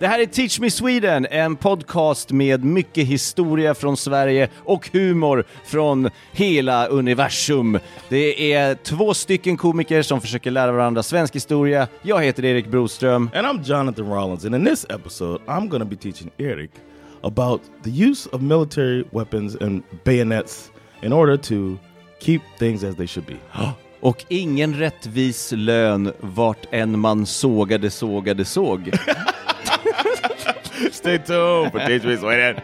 Det här är Teach Me Sweden, en podcast med mycket historia från Sverige och humor från hela universum. Det är två stycken komiker som försöker lära varandra svensk historia. Jag heter Erik Broström. And I'm Jonathan Rollins, and in this episode, I'm to be teaching Eric about the use of military weapons and bayonets in order to keep things as they should be. Och ingen rättvis lön vart en man sågade sågade såg. Stay tuned for Teach Me Sweden.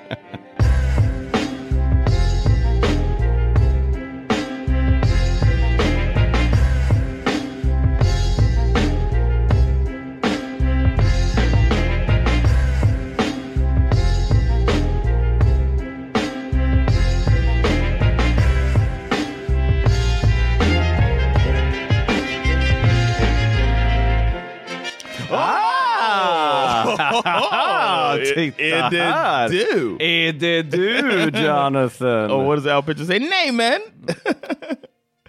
Titta it did här. do. Är det du, Jonathan? Oh, what does Al Pitcher say? Nay, man.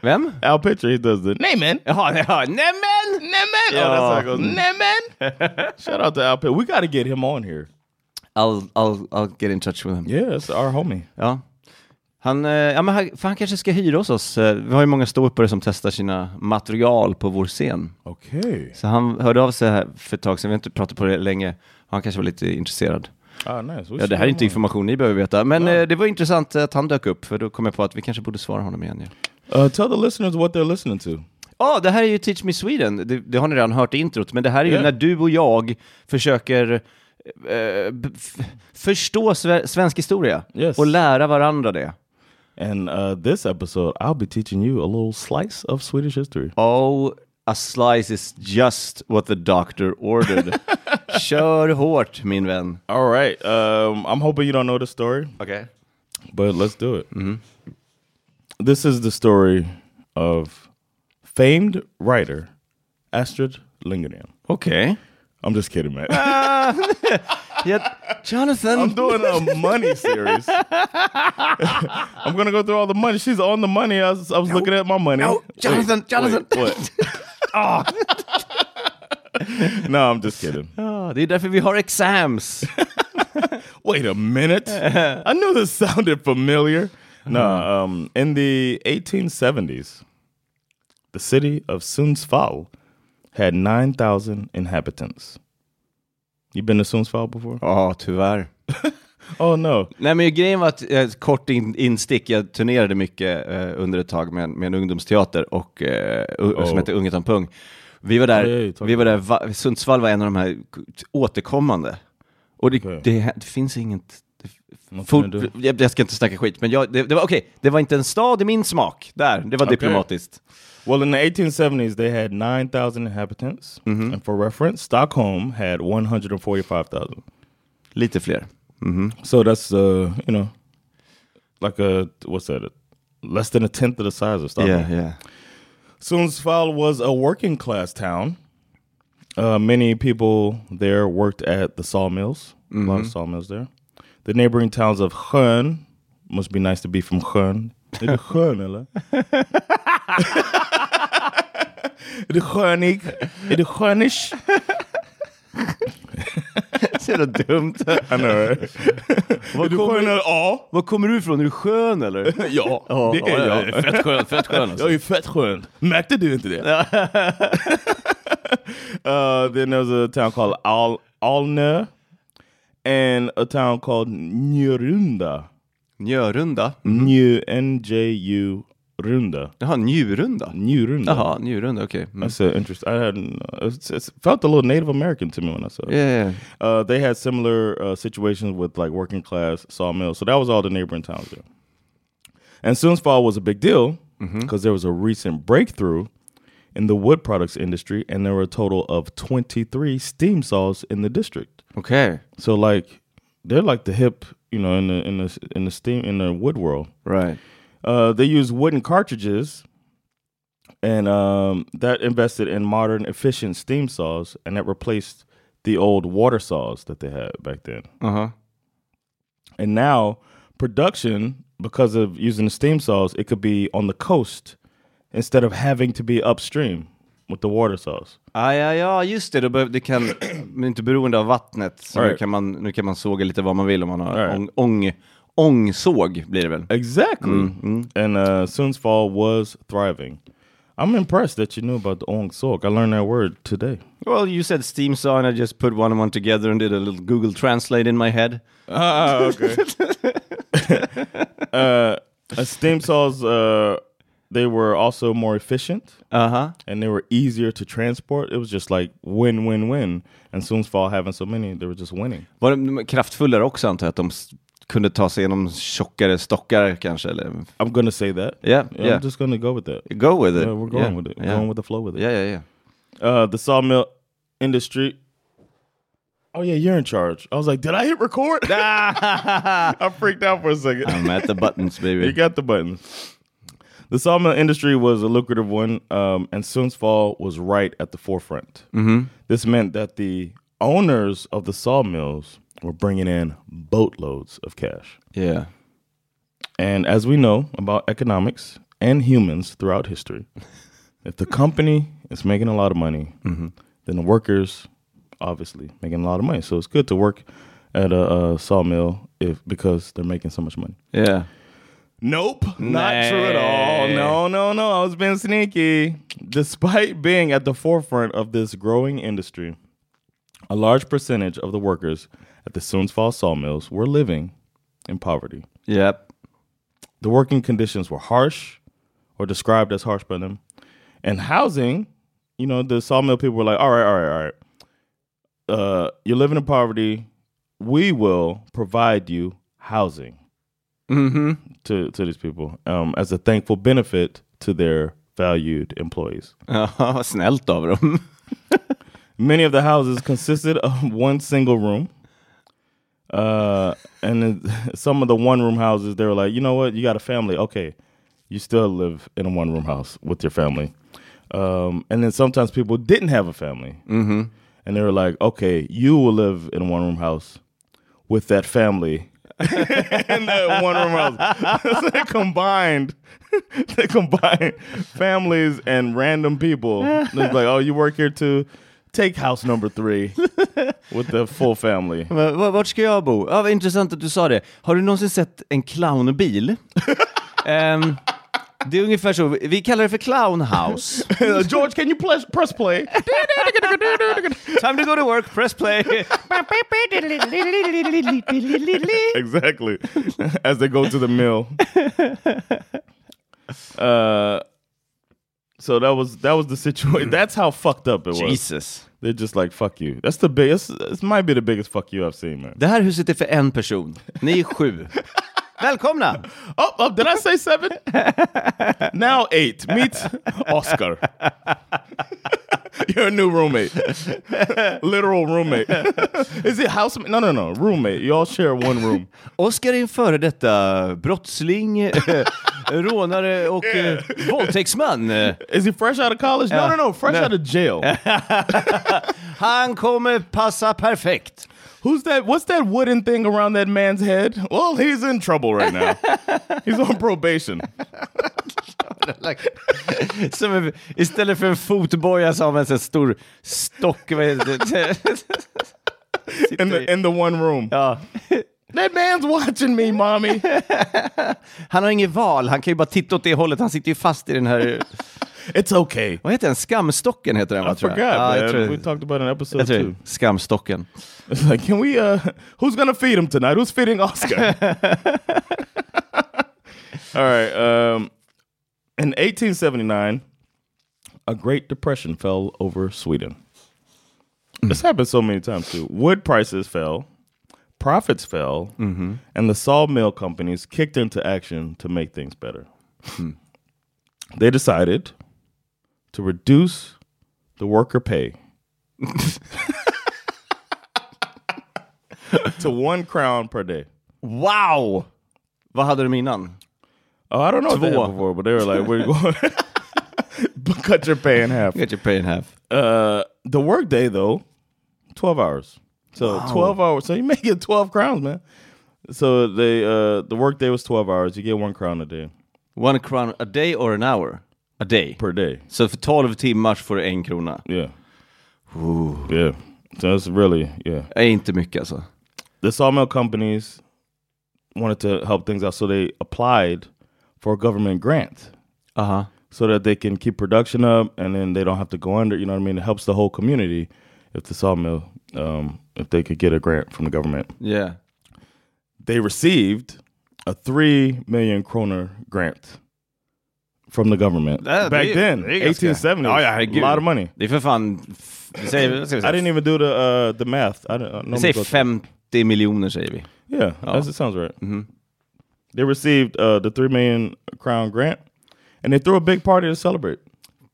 Vem? Al Pitcher, he does the nay, man. Jaha, ja, nämen! Nämen! Oh, that's how it goes. Nämen! Shout out to Al Pitcher. We got to get him on here. I'll, I'll, I'll get in touch with him. Yeah, it's our homie. Ja. Han, eh, ja, men han, han kanske ska hyra hos oss. Eh, Vi har ju många ståuppare som testar sina material på vår scen. Okay. Så han hörde av sig här för ett tag sedan, vi har inte pratat på det länge. Han kanske var lite intresserad. Ah, nice. Ja, det här är inte information ni behöver veta, men eh, det var intressant att han dök upp, för då kom jag på att vi kanske borde svara honom igen. Ja. Uh, tell the listeners what they're listening to. Ja, det här är ju Teach Me Sweden. Det, det har ni redan hört i introt, men det här är ju Ja. när du och jag försöker eh, förstå sve- svensk historia Yes. och lära varandra det. And uh, this episode, I'll be teaching you a little slice of Swedish history. Oh, a slice is just what the doctor ordered. Kör hårt, min vän. All right. Um, I'm hoping you don't know the story, Okay. but let's do it. Mm -hmm. This is the story of famed writer Astrid Lindgren. Okay. I'm just kidding, man. Yeah, Jonathan! I'm doing a money series. I'm gonna go through all the money. She's on the money. I was, I was looking at my money. No, Jonathan, Wait, Jonathan. wait, what? no, I'm just kidding. Ja, det är därför vi har exams. Wait a minute. I knew this sounded familiar. No, um, in the 1870s, the city of Sundsvall had 9,000 inhabitants. You been to Sundsvall before? Ja, tyvärr. Oh no. Nej men grejen var att, eh, kort in, instick, jag turnerade mycket eh, under ett tag med, en- med en ungdomsteater och, eh, u- Oh. som hette Ung utan pung. Vi var där, ja, vi var där va, Sundsvall var en av de här återkommande. Och det, Okej. det, det finns inget... Det, for, jag, jag ska inte snacka skit, men jag, det, det var okej, det var inte en stad i min smak. Där, det var Okej. diplomatiskt. Well, in the 1870s, they had 9,000 inhabitants. And for reference, Stockholm had 145,000. Lite fler. Mhm. So that's, uh, you know, like a, what's that? Less than a tenth of the size of Stockholm. Yeah, yeah. Sundsvall was a working class town. Uh, many people there worked at the sawmills. A lot of sawmills there. The neighboring towns of Skön must be nice to be from Skön. Är det Skön eller? Är det skönig? Är det skönish? Så jävla dumt. I know? Är du skön eller? Ja. Var kommer du ifrån? Är du skön eller? Ja, Ja, det är ja, jag. ja. Fett skön, fett skön alltså. Jag är fett skön. Märkte du inte det? uh, then there was a town called Al Alnö and a town called Njurunda. Njörunda? Nju N-J-U Runda. Jaha, njurunda? Njurunda. Jaha, njurunda, okej. Mm. That's interesting. I hadn't. Uh, it's, it's felt a little Native American to me when I saw it. Yeah, yeah. Uh, they had similar uh, situations with like working class sawmills. So that was all the neighboring towns there. And Sundsvall was a big deal because there was a recent breakthrough in the wood products industry, and there were a total of 23 steam saws in the district. Okay. So like they're like the hip, you know, in the in the in the steam in the wood world. right. Uh, they use wooden cartridges, and um, that invested in modern, efficient steam saws, and that replaced the old water saws that they had back then. Uh-huh. And now production, because of using the steam saws, it could be on the coast instead of having to be upstream with the water saws. Ah, ja, ja, just det. Då behöv, det kan, men inte beroende av vattnet. Så nu, Right. kan man, nu kan man såga lite vad man vill om man har Right. ång, ång, ångsåg blir det väl? Exactly. And uh, Sundsvall was thriving. I'm impressed that you knew about the ong sok. I learned that word today. Well, you said steam saw and I just put one and one together and did a little Google Translate in my head. Ah, okay. uh, uh, steam saws, uh, they were also more efficient Aha. and they were easier to transport. It was just like win, win, win. And Sundsvall having so many, they were just winning. Var de kraftfullare också antar jag? Att de kunde ta sig igenom tjockare stockar kanske? Eller? I'm gonna say that. Yeah, I'm yeah. just gonna go with that. Go with it. Yeah, we're going Yeah, with it. Yeah. Going with the flow with it. yeah, yeah, yeah. Uh, the sawmill industry. Oh yeah, you're in charge. I was like, did I hit record? I freaked out for a second. I'm at the buttons, you baby. got the buttons. The sawmill industry was a lucrative one, um, and Sundsvall was right at the forefront. This meant that the owners of the sawmills were bringing in boatloads of cash. Yeah. And as we know about economics and humans throughout history, if the company is making a lot of money, mm-hmm. then the workers obviously making a lot of money. So it's good to work at a, a sawmill if because they're making so much money. Yeah. Nope, not true at all. No, no, no. I was being sneaky. Despite being at the forefront of this growing industry, a large percentage of the workers at the Sundsvall sawmills were living in poverty. Yep. The working conditions were harsh or described as harsh by them. And housing, you know, the sawmill people were like, all right, all right, all right. Uh, you're living in poverty. We will provide you housing to, to these people um, as a thankful benefit to their valued employees. Ja, snällt av dem. Many of the houses consisted of one single room. Uh, and then some of the one room houses, they were like, you know what, you got a family. Okay, you still live in a one room house with your family. Um, and then sometimes people didn't have a family. Mm-hmm. And they were like, okay, you will live in a one room house with that family in that one room house. they combined, they combined families and random people. It's like, oh, you work here too. Take house number three with the full family. Men v- Vart ska jag bo? Ja, vad intressant att du sa det. Har du någonsin sett en clownbil? Ehm, det är ungefär så, vi kallar det för clownhouse. George, can you press, press play? Time to go to work, press play. exactly. As they go to the mill. Uh, so that was that was the situation. That's how fucked up it was. Jesus. They're just like fuck you. That's the biggest. This might be the biggest fuck you I've seen, man. Det här huset är för en person. Ni är sju. Välkomna! Oh, oh did I say seven? now eight. Meet Oscar. You're a new roommate. Literal roommate. Is it housemate? No, no, no. Roommate. You all share one room. Oskar är en före detta brottsling, eh, rånare och eh, våldtäktsman. Eh, Is he fresh out of college? No, Yeah. no, no. Fresh No. out of jail. Han kommer passa perfekt. Who's that? What's that wooden thing around that man's head? Well, he's in trouble right now. he's on probation. Som en, istället för en fotboja så har man en stor stock. vad heter det? In the in the one room. Ja. That man's watching me, mommy. Han har inget val, han kan ju bara titta åt det hållet. Han sitter ju fast i den här... It's okay. Vad heter den? Skamstocken heter den va? I tror forgot, Ja, man. jag tror, we talked about an episode jag two. Skamstocken. It's like, can we? uh Who's gonna feed him tonight? Who's feeding Oscar? All right. Um, in 1879, a Great Depression fell over Sweden. This happened so many times too. Wood prices fell, profits fell, and the sawmill companies kicked into action to make things better. They decided to reduce the worker pay to one crown per day. Wow! Vad hade de innan? Oh, I don't know what they had before, but they were like, "We're going cut your pay in half." Cut your pay in half. Uh, the work day though, twelve hours. So twelve hours. So you make it twelve crowns, man. So they uh the work day was twelve hours. You get one crown a day One crown a day or an hour? A day. per day. Så för 12 timmar får du en krona. Yeah. Ooh. Yeah. So it's really yeah. Det är inte mycket alltså. The sawmill companies wanted to help things out, so they applied for a government grant. Uh-huh. so that they can keep production up, and then they don't have to go under. You know what I mean? It helps the whole community if the sawmill um, if they could get a grant from the government. Yeah. they received a three million kroner grant from the government That- back det- then, eighteen seventy. är ganska- 1870s. Ja, ja, a lot of money. Det är för fan... f- Vi säger, vad ska vi I didn't even do the uh, the math. I don't. I Vi normally säger 50 miljoner säger vi. Yeah, that's, it sounds right. They received uh, the three million crown grant, and they threw a big party to celebrate.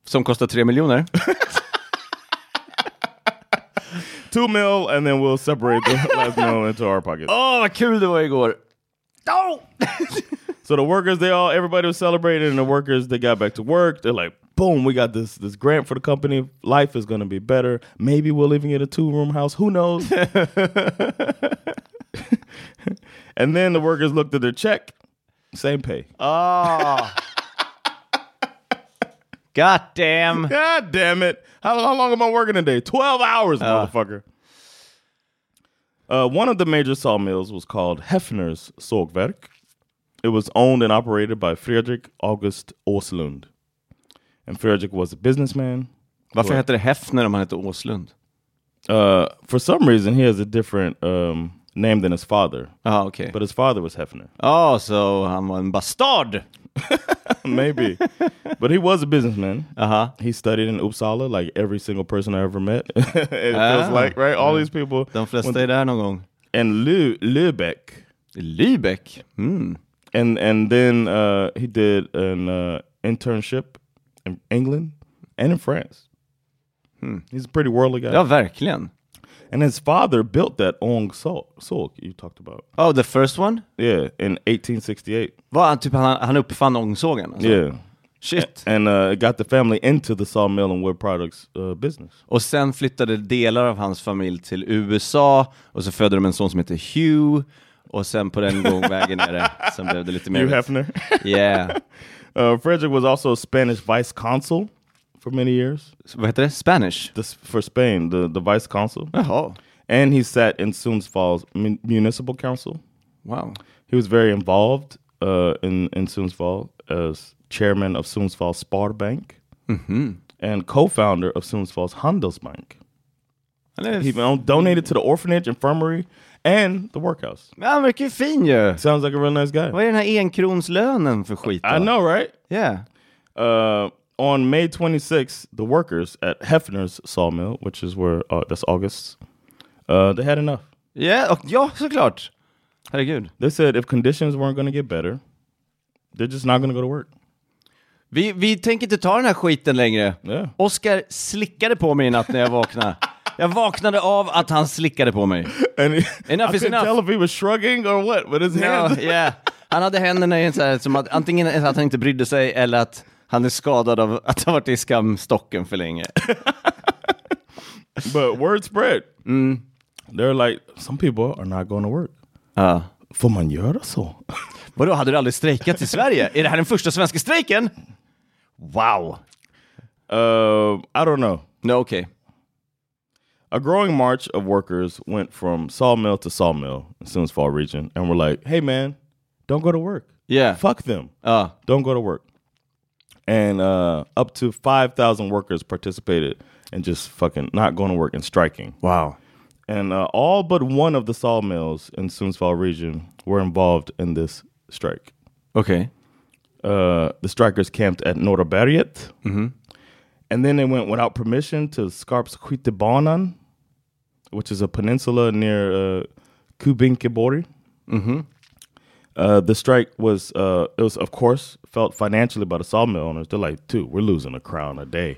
Som kostar 3 miljoner. Two mil, and then we'll separate the last mil into our pockets. Åh, vad kul det var igår! So the workers, they all, everybody was celebrating, and the workers, they got back to work. They're like, boom, we got this this grant for the company. Life is gonna be better. Maybe we'll even get a two room house. Who knows? and then the workers looked at their check, same pay. Ah. God damn! God damn it! How, how long am I working a day? Twelve hours, motherfucker. Uh, one of the major sawmills was called Hefner's Sågverk. It was owned and operated by Fredrik August Åslund. And Fredrik was a businessman. Varför heter det Hefner om han heter Åslund? Uh, for some reason, he has a different um, name than his father. Ja, okej. But his father was Hefner. Oh, so han var en bastard! Maybe. but he was a businessman. Uh huh. He studied in Uppsala like every single person I ever met. it feels Ah. like, right? All these people. De flesta är där någon gång. and Lü- Lübeck. Lübeck? Mm. And and then uh, he did an uh, internship in England and in France. He's a pretty worldly guy. Ja, verkligen. And his father built that Ong Sok you talked about. Oh, the first one? Yeah, in 1868. Var han typ, han, han uppfann ångsågen? Alltså. Yeah. Shit. And uh, got the family into the sawmill and wood products uh, business. Och sen flyttade delar av hans familj till USA och så födde de en son som heter Hugh och sen på den gång vägen ner det, sen blev det lite mer... Hugh Hefner. Yeah. uh, Frederick was also a Spanish vice consul for many years. Så Vad heter det? Spanish? This for Spain, the, the vice consul. Jaha. And he sat in Sundsvall's mun- municipal council. Wow. He was very involved uh, in in Sundsvall as chairman of Sundsvall Sparbank and co-founder of Sundsvall's Handelsbank. Han He donated to the orphanage, infirmary, and the workhouse. Ja, han verkar ju fin ju! Sounds like a real nice guy. Vad är den här enkronslönen för skit då? I know, right? Yeah. Uh, on May 26th, the workers at Hefner's sawmill, which is where uh, that's August, uh, they had enough. Yeah, och, ja, såklart! Herregud. They said if conditions weren't going to get better, they're just not going to go to work. Vi, vi tänker inte ta den här skiten längre. Yeah. Oskar slickade på mig i natt när jag vaknade. Jag vaknade av att han slickade på mig. And he, Enough I is enough. tell if he was shrugging or what, but his No, hands. yeah. Han hade händerna i så här, som att antingen att han inte brydde sig eller att han är skadad av att ha varit i skamstocken för länge. But word spread. They're like, some people are not going to work. Ja. Får man göra så? Vadå, hade du aldrig strejkat i Sverige? Är det här den första svenska strejken? Wow! Uh, I don't know. No, okej. A growing march of workers went from sawmill to sawmill in Sundsvall region and were like, hey man, don't go to work. Yeah. Fuck them. Ja. Don't go to work. And uh, up to 5,000 workers participated in just fucking not going to work and striking. Wow. And uh, all but one of the sawmills in Sundsvall region were involved in this strike. Okay. Uh, the strikers camped at Norrberget. And then they went without permission to Skarpskyttebanan, which is a peninsula near uh, Kubikenborg. Uh, the strike was, uh, it was of course felt financially by the sawmill owners. They're like, dude, we're losing a crown a day.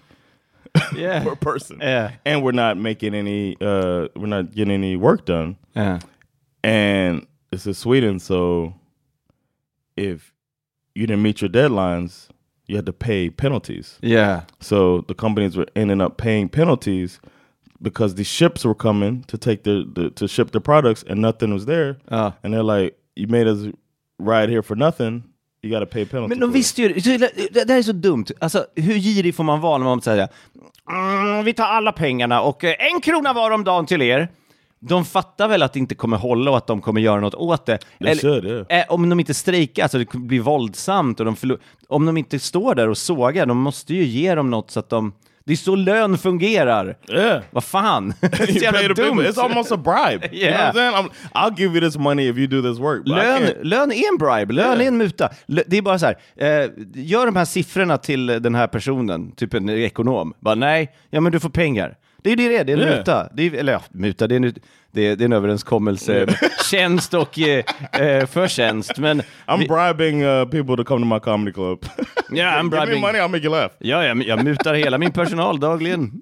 Yeah. per person. Yeah. And we're not making any uh we're not getting any work done. Yeah. And this is Sweden, so if you didn't meet your deadlines, you had to pay penalties. Yeah. So the companies were ending up paying penalties because the ships were coming to take the, the to ship the products and nothing was there. Ja. And they're like, you made us ride here for nothing. You got to pay penalty. Men de for it." visste ju det. Det det här är så dumt. Alltså, hur girig får man vara när man säger mm, vi tar alla pengarna och eh, en krona var om dagen till er. De fattar väl att det inte kommer hålla och att de kommer göra något åt det. They should, yeah. eh, om de inte strejkar, alltså det blir våldsamt och de förlor- om de inte står där och sågar, de måste ju ge dem något så att de... Det är så lön fungerar. Yeah. Vad fan? Det är så you pay the dumt. It's almost a bribe. You know Yeah. what I'm saying? I'm, I'll give you this money if you do this work. Lön, lön är en bribe, lön är en muta. Det är bara så här, eh, gör de här siffrorna till den här personen, typ en ekonom. Bara nej, ja men du får pengar. Det är ju det det är, det är en Yeah. muta. Det är, eller ja, muta, det är en, det är, det är en överenskommelse, tjänst och eh, eh, förtjänst. Men I'm vi- bribing uh, people to come to my comedy club. Yeah, I'm Give me bribing. money, I'll make you laugh. ja, jag, jag mutar hela min personal dagligen.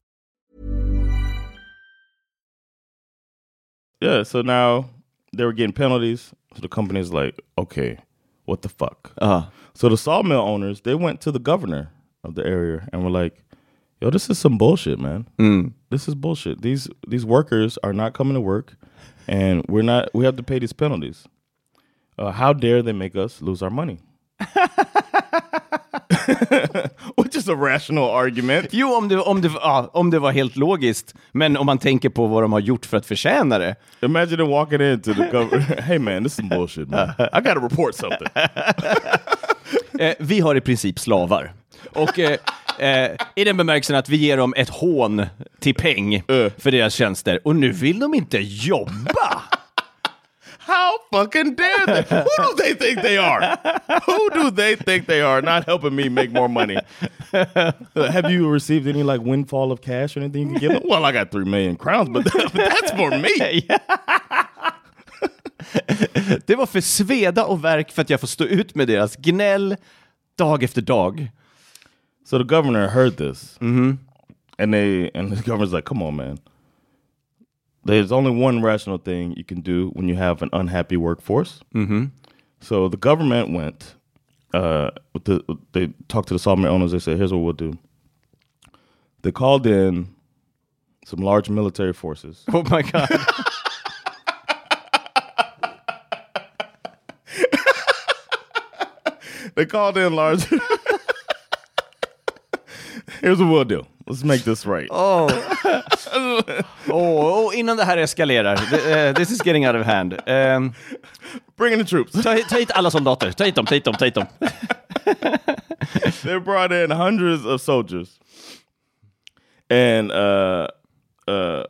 Yeah, so now they were getting penalties. So the company's like, okay, what the fuck? Ja. So the sawmill owners, they went to the governor of the area and were like, yo, this is some bullshit, man. This is bullshit. These these workers are not coming to work and we're not we have to pay these penalties. Uh, how dare they make us lose our money? Which is a rational argument. Jo, om det, om, det, ja, om det var helt logiskt. Men om man tänker på vad de har gjort för att förtjäna det. Imagine walking into the governor. hey man, this is some bullshit, man. I gotta report something. Eh, vi har i princip slavar. Och eh, eh, i den bemärkelsen att vi ger dem ett hån till peng för deras tjänster. Och nu vill de inte jobba! How fucking dare they? Who do they think they are? Who do they think they are? Not helping me make more money. Have you received any like windfall of cash or anything you can give them? Well, I got three million crowns, but that's for me. Det var för sveda och verk för att jag får stå ut med deras gnäll dag efter dag. So the governor heard this, and they and the governor's like, "Come on, man. There's only one rational thing you can do when you have an unhappy workforce." Mm-hmm. So the government went. Uh, with the they talked to the sawmill owners. They said, "Here's what we'll do." They called in some large military forces. Oh my god. They called in large. Here's what we'll do. Let's make this right. Åh, oh, innan det här eskalerar. Eh, This is getting out of hand. Um, Bring in the troops. ta, ta hit alla soldater. Ta hit dem, ta hit dem, ta hit dem. they brought in hundreds of soldiers and uh uh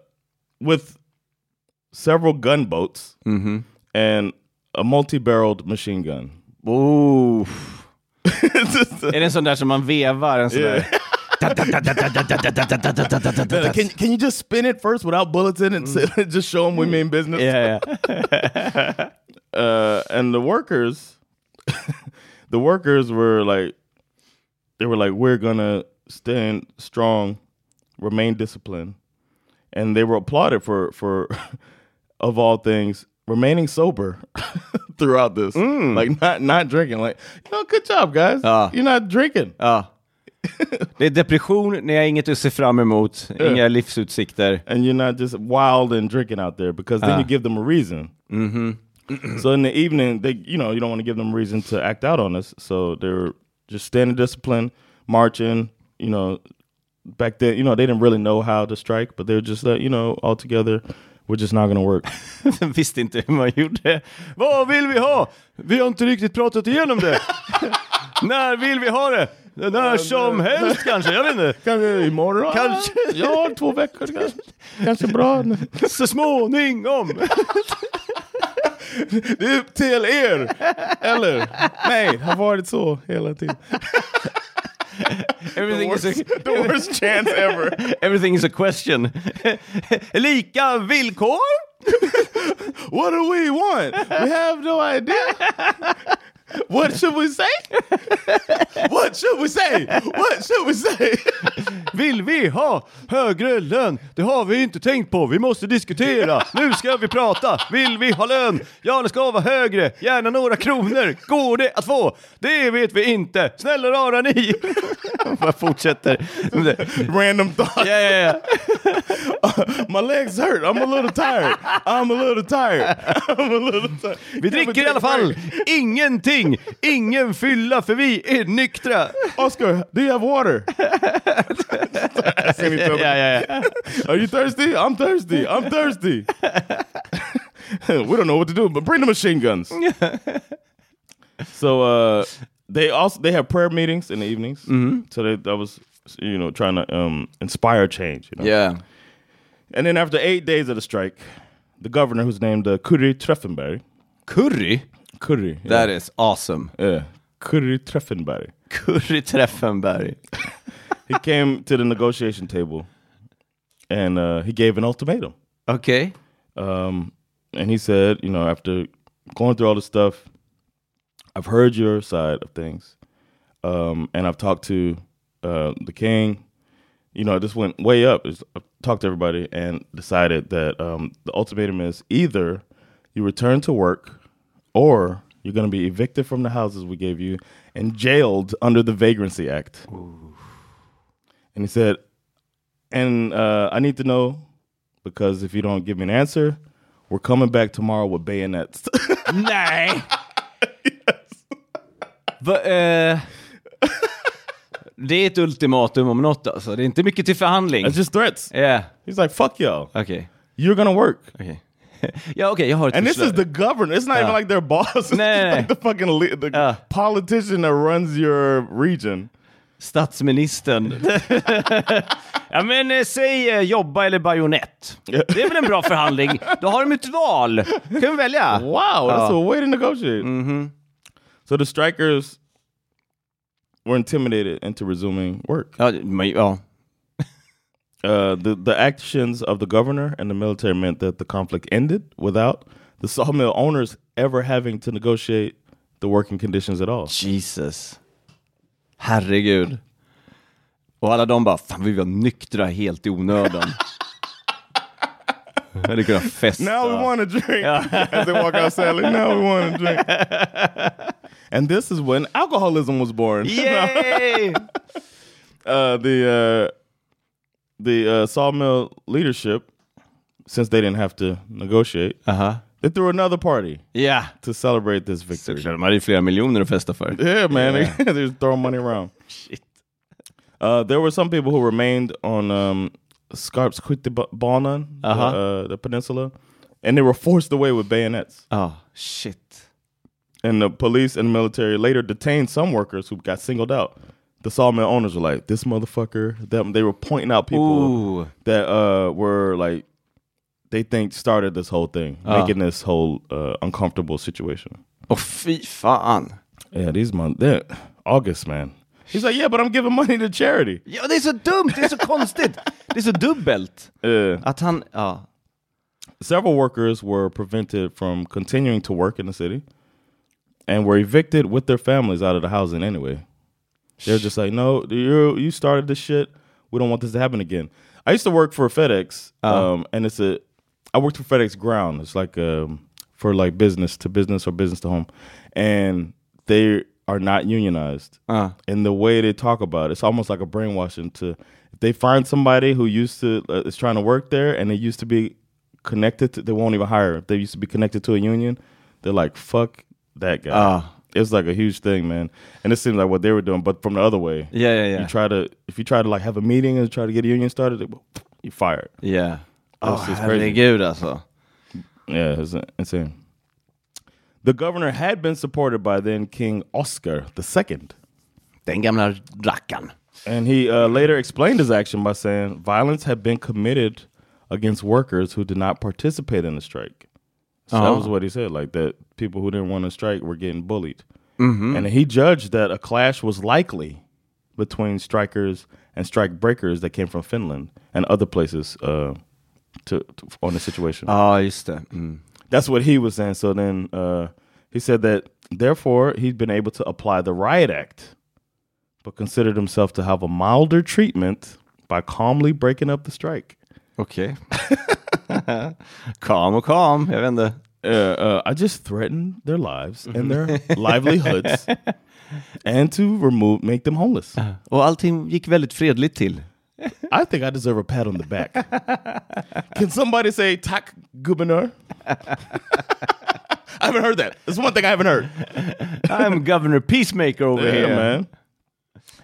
with several gunboats and a multi-barreled machine gun Oh. Är det en sån där som man vevar? En sån där... Uh, can, can you just spin it first without bullets in it and just show them we mean business Yeah. ja. uh and the workers the workers were like they were like we're gonna stand strong remain disciplined and they were applauded for for of all things remaining sober throughout this. Like not not drinking. Like, you know, good job guys. Ah. You're not drinking. Ja. Det är depression, ni har inget att se fram emot, inga livsutsikter. and you're not just wild and drinking out there because then Ah. you give them a reason. so in the evening, they you know you don't want to give them a reason to act out on us. So they're just standing discipline, marching. You know, back then, you know they didn't really know how to strike, but they're just like you know all together. We're just not gonna work. Visste inte hur man gjorde. Vad vill vi ha? Vi har inte riktigt pratat igenom det. När vill vi ha det? När som helst kanske, jag vet inte. Kanske imorgon? Kanske. Ja, två veckor kanske. Kanske bra. Så småningom. Det är upp till er! Eller? Nej, det har varit så hela tiden. Everything is a, the worst chance ever. everything is a question. Lika villkor? What do we want? We have no idea. What should we say? What should we say? What should we say? Vill vi ha högre lön? Det har vi inte tänkt på. Vi måste diskutera. Nu ska vi prata. Vill vi ha lön? Ja, det ska vara högre. Gärna några kronor. Går det att få? Det vet vi inte. Snälla rara ni. Bara fortsätter. Random thought. Ja, ja, ja. My legs hurt. I'm a little tired. I'm a little tired. I'm a little tired. Vi dricker i alla fall ingenting. Ingen fylla för vi är nyktra. Oscar, do you have water? Ja, ja, ja. Are you thirsty? I'm thirsty. I'm thirsty. we don't know what to do, but bring the machine guns. so uh, they also they have prayer meetings in the evenings. So they, that was you know trying to um, inspire change. You know? Yeah. And then after eight days of the strike, the governor, who's named uh, Kuri Treffenberg, Curry? Curry, That is awesome. yeah, Curry Treffenberg, Curry Treffenberg. he came to the negotiation table, and uh, he gave an ultimatum. Okay. Um, and he said, you know, after going through all this stuff, I've heard your side of things, um, and I've talked to uh, the king. You know, this went way up. I've talked to everybody and decided that um, the ultimatum is either you return to work, or you're going to be evicted from the houses we gave you and jailed under the Vagrancy Act. And he said, and uh, I need to know because if you don't give me an answer, we're coming back tomorrow with bayonets. Nej! Va, eh, det är ett ultimatum om något alltså. Det är inte mycket till förhandling. It's just threats. Yeah. He's like, fuck y'all. Okej. You're gonna work. Okej. Ja, okej, jag har ett And this is the governor. It's not even Yeah. like their boss. Nah. like the fucking the Yeah. politician that runs your region. Statsministern. ja men eh, säg eh, jobba eller bajonett. Det är väl en bra förhandling? Då har de ett val. Kan vi välja? Wow, that's Ja. a way to negotiate. Mhm. So the strikers were intimidated into resuming work. Ja, men, ja. Uh, the the actions of the governor and the military meant that the conflict ended without the sawmill owners ever having to negotiate the working conditions at all. Jesus. Herregud. Och alla de bara, fan vi var nyktra helt i onödan. Hade kunnat festa. Now we want a drink. As they walk out sadly, now we want a drink. and this is when alcoholism was born. Yay! uh, the uh, the uh, sawmill leadership, since they didn't have to negotiate, Aha. they threw another party Yeah. to celebrate this victory. Såklart, de hade ju flera miljoner att festa för. Yeah, man, they're just throwing money around. Shit. Uh, there were some people who remained on um, Skarpskyttebanan, Uh-huh. uh, the peninsula, and they were forced away with bayonets. Ja, shit. And the police and the military later detained some workers who got singled out. The sawmill owners were like, "This motherfucker." Them, they were pointing out people Ooh. that uh, were like, they think started this whole thing, Ah. making this whole uh, uncomfortable situation. Åh fy fan. Yeah, these month, they're- August, man. He's like, yeah, but I'm giving money to charity. Ja, det är så dumt, det är så konstigt. Det är så dubbelt. Uh, Att han, ja. several workers were prevented from continuing to work in the city and were evicted with their families out of the housing anyway. They're just like, no, you you started this shit. We don't want this to happen again. I used to work for FedEx, Oh. um, and it's a. I worked for FedEx Ground. It's like a for like business to business or business to home, and they are not unionized. Uh. And the way they talk about it, it's almost like a brainwashing. To if they find somebody who used to uh, is trying to work there and they used to be connected, to, they won't even hire. If they used to be connected to a union, they're like fuck that guy. Ah. It's like a huge thing, man. And it seems like what they were doing, but from the other way. Yeah, yeah, yeah. You try to if you try to like have a meeting and try to get a union started, you fired. Yeah. Oh, just crazy. herregud alltså. Yeah, it's insane. The governor had been supported by then King Oscar II. Den gamla rackaren. And he uh, later explained his action by saying violence had been committed against workers who did not participate in the strike. So that Oh. was what he said, like that people who didn't want to strike were getting bullied. And he judged that a clash was likely between strikers and strike breakers that came from Finland and other places uh, to, to on the situation. Ja, just det. Mm. That's what he was saying. So then uh, he said that therefore he'd been able to apply the Riot Act, but considered himself to have a milder treatment by calmly breaking up the strike. Okej. Calm och calm, jag vet inte. Uh, uh, I just threatened their lives and their livelihoods, and to remove, make them homeless. Och allting gick väldigt fredligt till. I think I deserve a pat on the back. Can somebody say "tack gubernur"? I haven't heard that. That's one thing I haven't heard. I'm Governor Peacemaker over Yeah, here. man.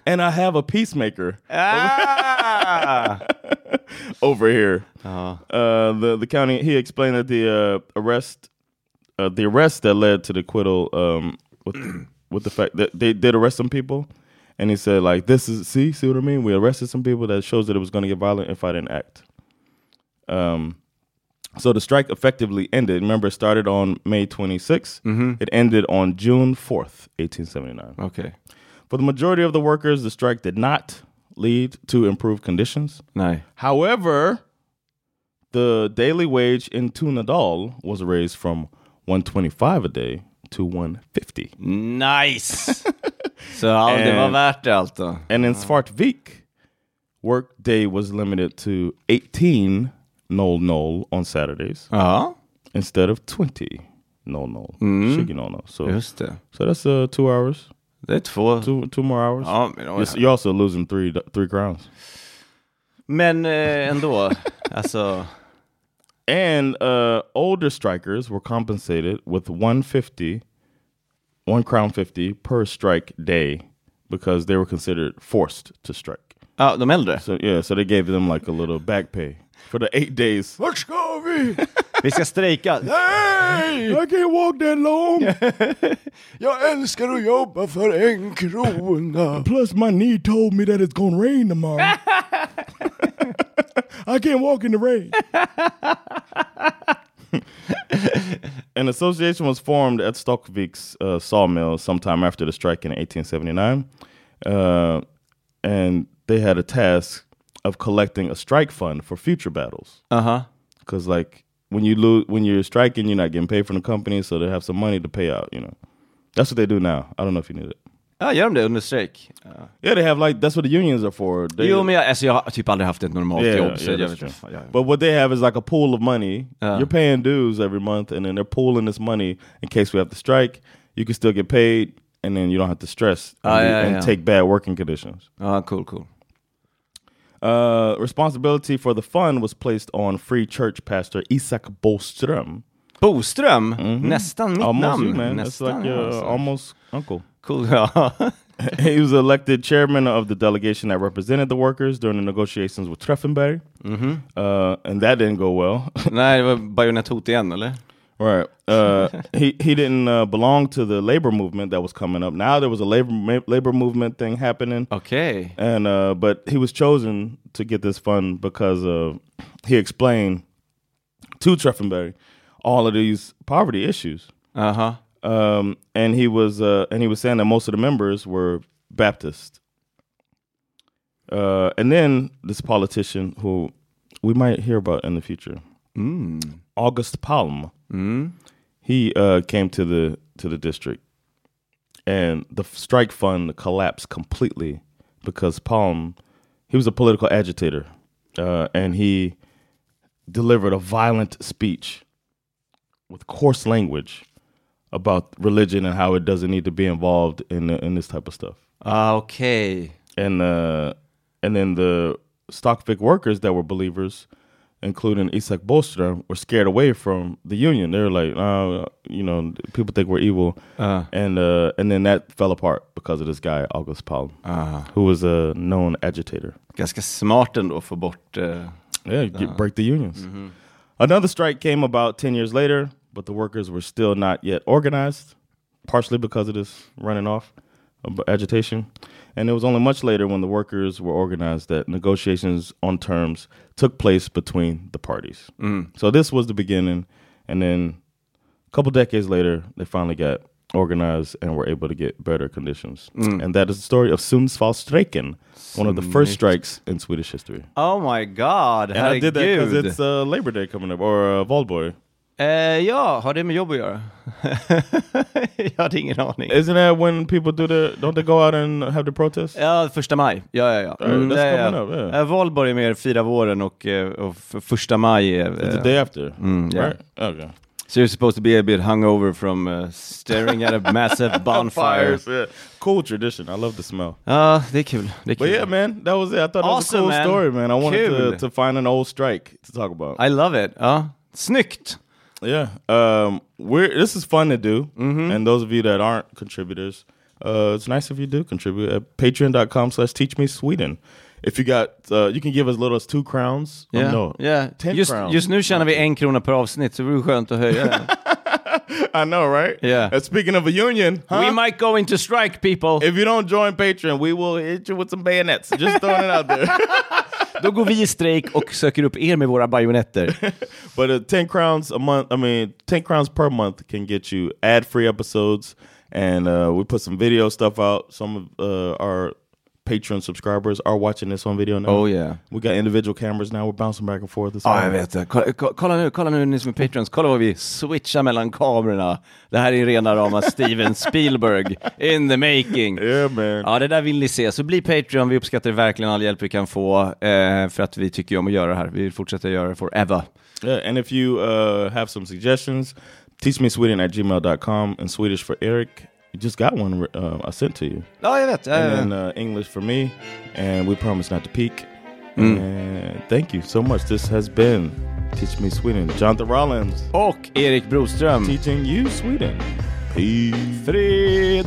And I have a peacemaker Ah! over here. Uh, the the county he explained that the uh, arrest, uh, the arrest that led to the acquittal, um, with with the fact that they did arrest some people, and he said like this is see see what I mean? We arrested some people that shows that it was going to get violent if I didn't act. Um, so the strike effectively ended. Remember, it started on May 26th. It ended on June 4th, 1879. Okej. For the majority of the workers, the strike did not lead to improved conditions. Nej. However, the daily wage in Tunadal was raised from 125 a day to 150. Nice! Så ja, det var And- värt det. And in Svartvik, work day was limited to 18 null null on Saturdays Ja, instead of 20 null null. Shiki null null. So, just det. so that's uh, two hours, Är två. two two more hours. Ja, men, You're, you're also losing three three crowns. men eh, ändå, alltså. And uh, older strikers were compensated with 150, one crown 50 per strike day because they were considered forced to strike. Ja, de äldre. So yeah, so they gave them like a little back pay for the eight days. Vart ska vi? Vi ska strejka. Nej! I can't walk that long. Jag älskar att jobba för en krona. Plus, my knee told me that it's gonna rain tomorrow. I can't walk in the rain. An association was formed at Stockvik's uh, sawmill sometime after the strike in 1879, uh, and they had a task of collecting a strike fund for future battles. Aha. Because, like, when you lose, when you're striking, you're not getting paid from the company, so they have some money to pay out. You know, that's what they do now. I don't know if you knew that. Ja, gör de det under strejk? Yeah, they have like that's what the unions are for. They, Jo, men jag, alltså, jag har typ aldrig haft ett normalt Yeah, jobb, yeah, jag vet. But what they have is like a pool of money. Uh. You're paying dues every month, and then they're pooling this money in case we have to strike. You can still get paid, and then you don't have to stress and, Ah, be- yeah, and yeah. take bad working conditions. Ja, cool, cool. Uh, responsibility for the fund was placed on free church pastor Isak Boström. Boström, nästan mitt almost namn. you, man. That's like your alltså. almost uncle. Cool, he was elected chairman of the delegation that represented the workers during the negotiations with Treffenberg. Uh, and that didn't go well. Nej, det var bajonetthot igen, eller? Right. Uh, he he didn't uh, belong to the labor movement that was coming up. Now there was a labor ma- labor movement thing happening, Okay. and uh, but he was chosen to get this fund because uh, he explained to Treffenberg all of these poverty issues, Aha. um, and he was uh, and he was saying that most of the members were Baptist. Uh, and then this politician who we might hear about in the future, August Palm. He uh, came to the to the district, and the strike fund collapsed completely because Palm, he was a political agitator, uh, and he delivered a violent speech with coarse language about religion and how it doesn't need to be involved in in this type of stuff. Okay. And uh, and then the Stockvik workers that were believers, including Isak Boström, were scared away from the union. They were like, uh, you know, people think we're evil, Uh. and uh, and then that fell apart because of this guy August Palm, who was a known agitator. Ganska smart ändå få bort... eh, Yeah, get, break the unions. Another strike came about 10 years later, but the workers were still not yet organized, partially because of this running off of agitation. And it was only much later when the workers were organized that negotiations on terms took place between the parties. So this was the beginning. And then a couple decades later, they finally got organized and were able to get better conditions. And that is the story of Sundsvallsstrejken, one of the first strikes in Swedish history. Oh my god, And I did that because it's uh, Labor Day coming up, or uh, Valborg. Eh, ja, har det med jobb att göra? jag hade ingen aning. Isn't that when people do the, don't they go out and have the protest? Ja, första maj. Ja, ja, ja. Mm, that's coming up, yeah. Eh, Valborg är mer fira våren och, eh, och första maj är... It's the day after, Mm, yeah. right? Okay. So you're supposed to be a bit hungover from uh, staring at a massive bonfire. Fires, yeah. Cool tradition. I love the smell. Ja, det är kul. Är kul. But yeah, man, that was it. I thought that was a Awesome, cool man. story, man. I wanted to, to find an old strike to talk about. I love it. Ja, snyggt! Yeah, um, we're this is fun to do, Mm-hmm. and those of you that aren't contributors, uh, it's nice if you do contribute at Patreon.com/slash Teach Me Sweden. If you got, uh, you can give as little as two crowns. Oh, Yeah. no, yeah. ten Just, crowns. just nu tjänar vi en krona per avsnitt, så det vore skönt att höja. I know, right? Yeah. And speaking of a union, huh? We might go into strike, people! if you don't join Patreon, we will hit you with some bayonets. Just throwing it out there. Då går vi i strejk och söker upp er med våra bajonetter. but uh, 10 crowns a month. I mean, 10 crowns per month can get you ad-free episodes, and uh, we put some video stuff out. Some of uh, our Patreon subscribers are watching this on video now. Oh yeah. We got individual cameras now. We're bouncing back and forth. Ja, all- jag vet det. Kolla, ko- kolla nu, kolla nu ni som är patrons. Kolla vad vi switchar mellan kamerorna. Det här är rena rama Steven Spielberg in the making. Yeah, man. Ja, det där vill ni se. Så bli Patreon. Vi uppskattar verkligen all hjälp vi kan få. Eh, för att vi tycker om att göra det här. Vi vill fortsätta göra det forever. Yeah, and if you uh, have some suggestions, teachmesweden at gmail.com and Swedish for Eric. You just got one uh, I sent to you. Ja, jag vet. and Eh, then uh, English for me, and we promise not to peak. And thank you so much. This has been Teach Me Sweden. Jonathan Rollins och Erik Broström. teaching you Sweden. Peace. Fred!